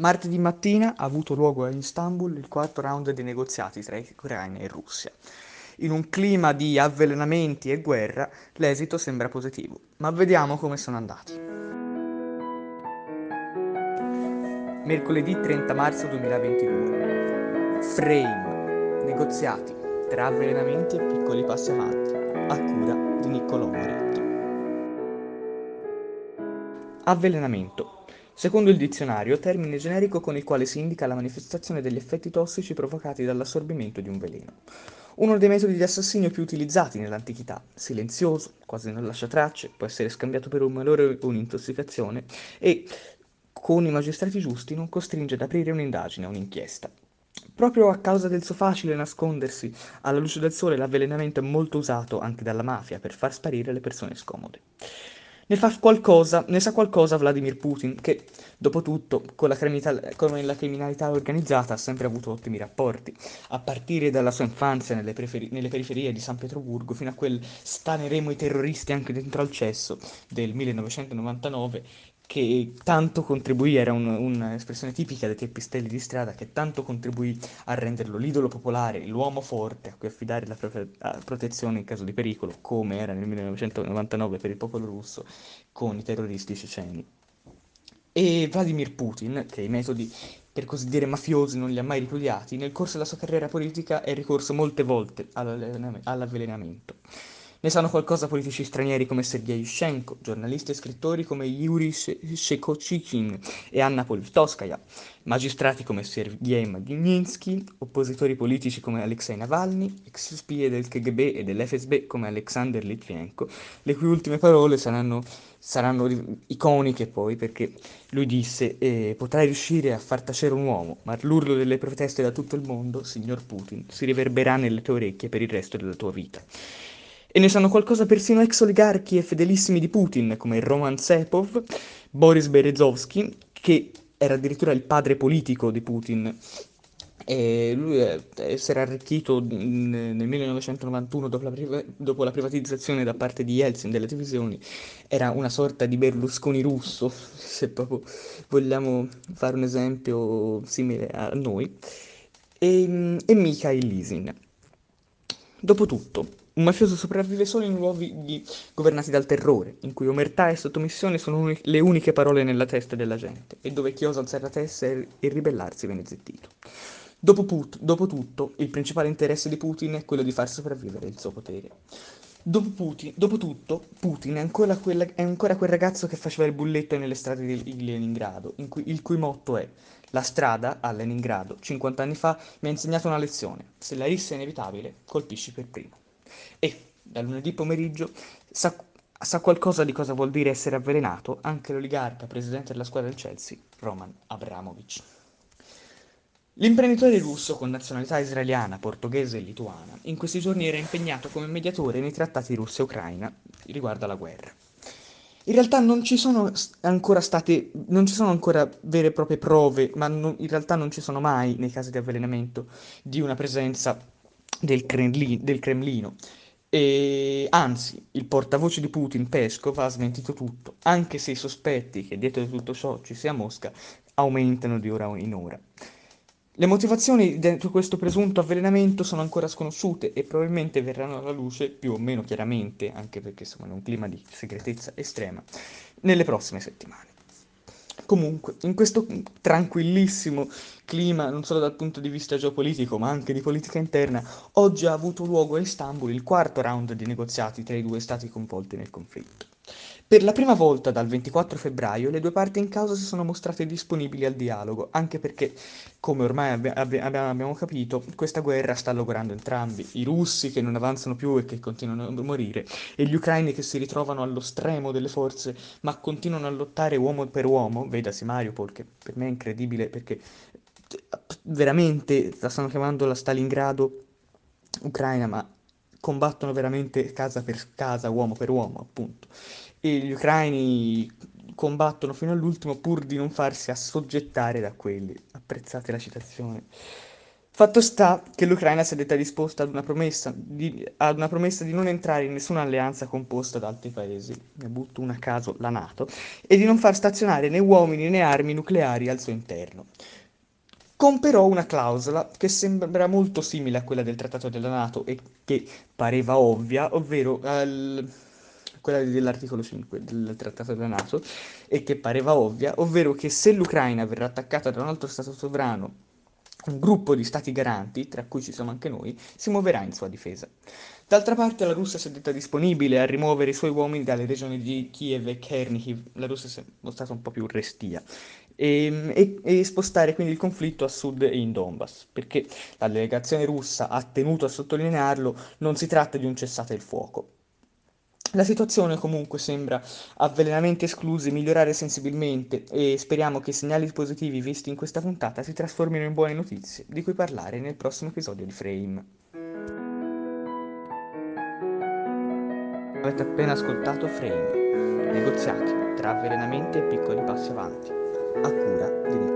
Martedì mattina ha avuto luogo a Istanbul il quarto round dei negoziati tra Ucraina e Russia. In un clima di avvelenamenti e guerra, l'esito sembra positivo, ma vediamo come sono andati. Mercoledì 30 marzo 2022. Frame. Negoziati tra avvelenamenti e piccoli passi avanti, a cura di Niccolò Moretti. Avvelenamento Secondo il dizionario, termine generico con il quale si indica la manifestazione degli effetti tossici provocati dall'assorbimento di un veleno. Uno dei metodi di assassinio più utilizzati nell'antichità, silenzioso, quasi non lascia tracce, può essere scambiato per un malore o un'intossicazione e, con i magistrati giusti, non costringe ad aprire un'indagine o un'inchiesta. Proprio a causa del suo facile nascondersi alla luce del sole, l'avvelenamento è molto usato anche dalla mafia per far sparire le persone scomode. Ne qualcosa, ne sa qualcosa Vladimir Putin, che, dopo tutto, con la, con la, criminalità organizzata ha sempre avuto ottimi rapporti, a partire dalla sua infanzia nelle, nelle periferie di San Pietroburgo fino a quel staneremo i terroristi anche dentro al cesso del 1999 che tanto contribuì, era un, un'espressione tipica dei teppistelli di strada, che tanto contribuì a renderlo l'idolo popolare, l'uomo forte a cui affidare la profe- protezione in caso di pericolo, come era nel 1999 per il popolo russo con i terroristi ceceni. E Vladimir Putin, che i metodi per così dire mafiosi non li ha mai ripudiati, nel corso della sua carriera politica è ricorso molte volte all'avvelenamento. Ne sanno qualcosa politici stranieri come Sergei Yushchenko, giornalisti e scrittori come Yuri Shekochikin e Anna Politkovskaya, magistrati come Sergei Magnitsky, oppositori politici come Alexei Navalny, ex spie del KGB e dell'FSB come Alexander Litvenko, le cui ultime parole saranno, saranno iconiche poi perché lui disse eh, potrai riuscire a far tacere un uomo, ma l'urlo delle proteste da tutto il mondo, signor Putin, si riverberà nelle tue orecchie per il resto della tua vita. E ne sanno qualcosa persino ex oligarchi e fedelissimi di Putin, come Roman Sepov, Boris Berezovsky, che era addirittura il padre politico di Putin. E lui eh, si era arricchito nel 1991 dopo la, priva- dopo la, privatizzazione da parte di Yeltsin delle televisioni. Era una sorta di Berlusconi russo, se proprio vogliamo fare un esempio simile a noi. E, e Mikhail Lisin. Dopotutto, un mafioso sopravvive solo in luoghi governati dal terrore, in cui omertà e sottomissione sono uni- le uniche parole nella testa della gente, e dove chi osa alzare la testa e, e ribellarsi viene zittito. Dopo, put- dopo tutto, il principale interesse di Putin è quello di far sopravvivere il suo potere. Dopo, Putin, dopo tutto, Putin è ancora, quella, è ancora, quel ragazzo che faceva il bulletto nelle strade di Leningrado, cui, il cui motto è La strada a Leningrado, 50 anni fa, mi ha insegnato una lezione. Se la rissa è inevitabile, colpisci per primo. E da lunedì pomeriggio sa, sa qualcosa di cosa vuol dire essere avvelenato anche l'oligarca presidente della squadra del Chelsea, Roman Abramovich. L'imprenditore russo con nazionalità israeliana, portoghese e lituana in questi giorni era impegnato come mediatore nei trattati Russia e Ucraina riguardo alla guerra. In realtà non ci sono ancora state, non ci sono ancora vere e proprie prove, ma non, in realtà non ci sono mai, nei casi di avvelenamento, di una presenza del, Kremlin, del Cremlino. E, anzi, il portavoce di Putin, Peskov, ha smentito tutto, anche se i sospetti che dietro di tutto ciò ci sia Mosca aumentano di ora in ora. Le motivazioni di questo presunto avvelenamento sono ancora sconosciute e probabilmente verranno alla luce più o meno chiaramente, anche perché siamo in un clima di segretezza estrema, nelle prossime settimane. Comunque, in questo tranquillissimo clima, non solo dal punto di vista geopolitico, ma anche di politica interna, oggi ha avuto luogo a Istanbul il quarto round di negoziati tra i due stati coinvolti nel conflitto. Per la prima volta dal 24 febbraio le due parti in causa si sono mostrate disponibili al dialogo, anche perché, come ormai abbi- abbi- abbiamo capito, questa guerra sta logorando entrambi, i russi che non avanzano più e che continuano a morire, e gli ucraini che si ritrovano allo stremo delle forze, ma continuano a lottare uomo per uomo, vedasi Mariupol, che per me è incredibile perché veramente la stanno chiamando la Stalingrado ucraina, ma combattono veramente casa per casa, uomo per uomo, appunto e gli ucraini combattono fino all'ultimo pur di non farsi assoggettare da quelli. Apprezzate la citazione. Fatto sta che l'Ucraina si è detta disposta ad una, promessa di, ad una promessa di non entrare in nessuna alleanza composta da altri paesi, ne butto una a caso la Nato, e di non far stazionare né uomini né armi nucleari al suo interno. Con però una clausola che sembra molto simile a quella del trattato della Nato e che pareva ovvia, ovvero al, quella dell'articolo 5 del trattato della Nato, e che pareva ovvia, ovvero che se l'Ucraina verrà attaccata da un altro Stato sovrano un gruppo di stati garanti, tra cui ci siamo anche noi, si muoverà in sua difesa. D'altra parte la Russia si è detta disponibile a rimuovere i suoi uomini dalle regioni di Kiev e Chernihiv, la Russia si è mostrata un po' più restia, e, ehm, e, e, spostare quindi il conflitto a sud e in Donbass, perché la delegazione russa ha tenuto a sottolinearlo, non si tratta di un cessate il fuoco, la situazione comunque sembra, avvelenamenti esclusi, migliorare sensibilmente e speriamo che i segnali positivi visti in questa puntata si trasformino in buone notizie, di cui parlare nel prossimo episodio di Frame. Avete appena ascoltato Frame, negoziati tra avvelenamenti e piccoli passi avanti, a cura di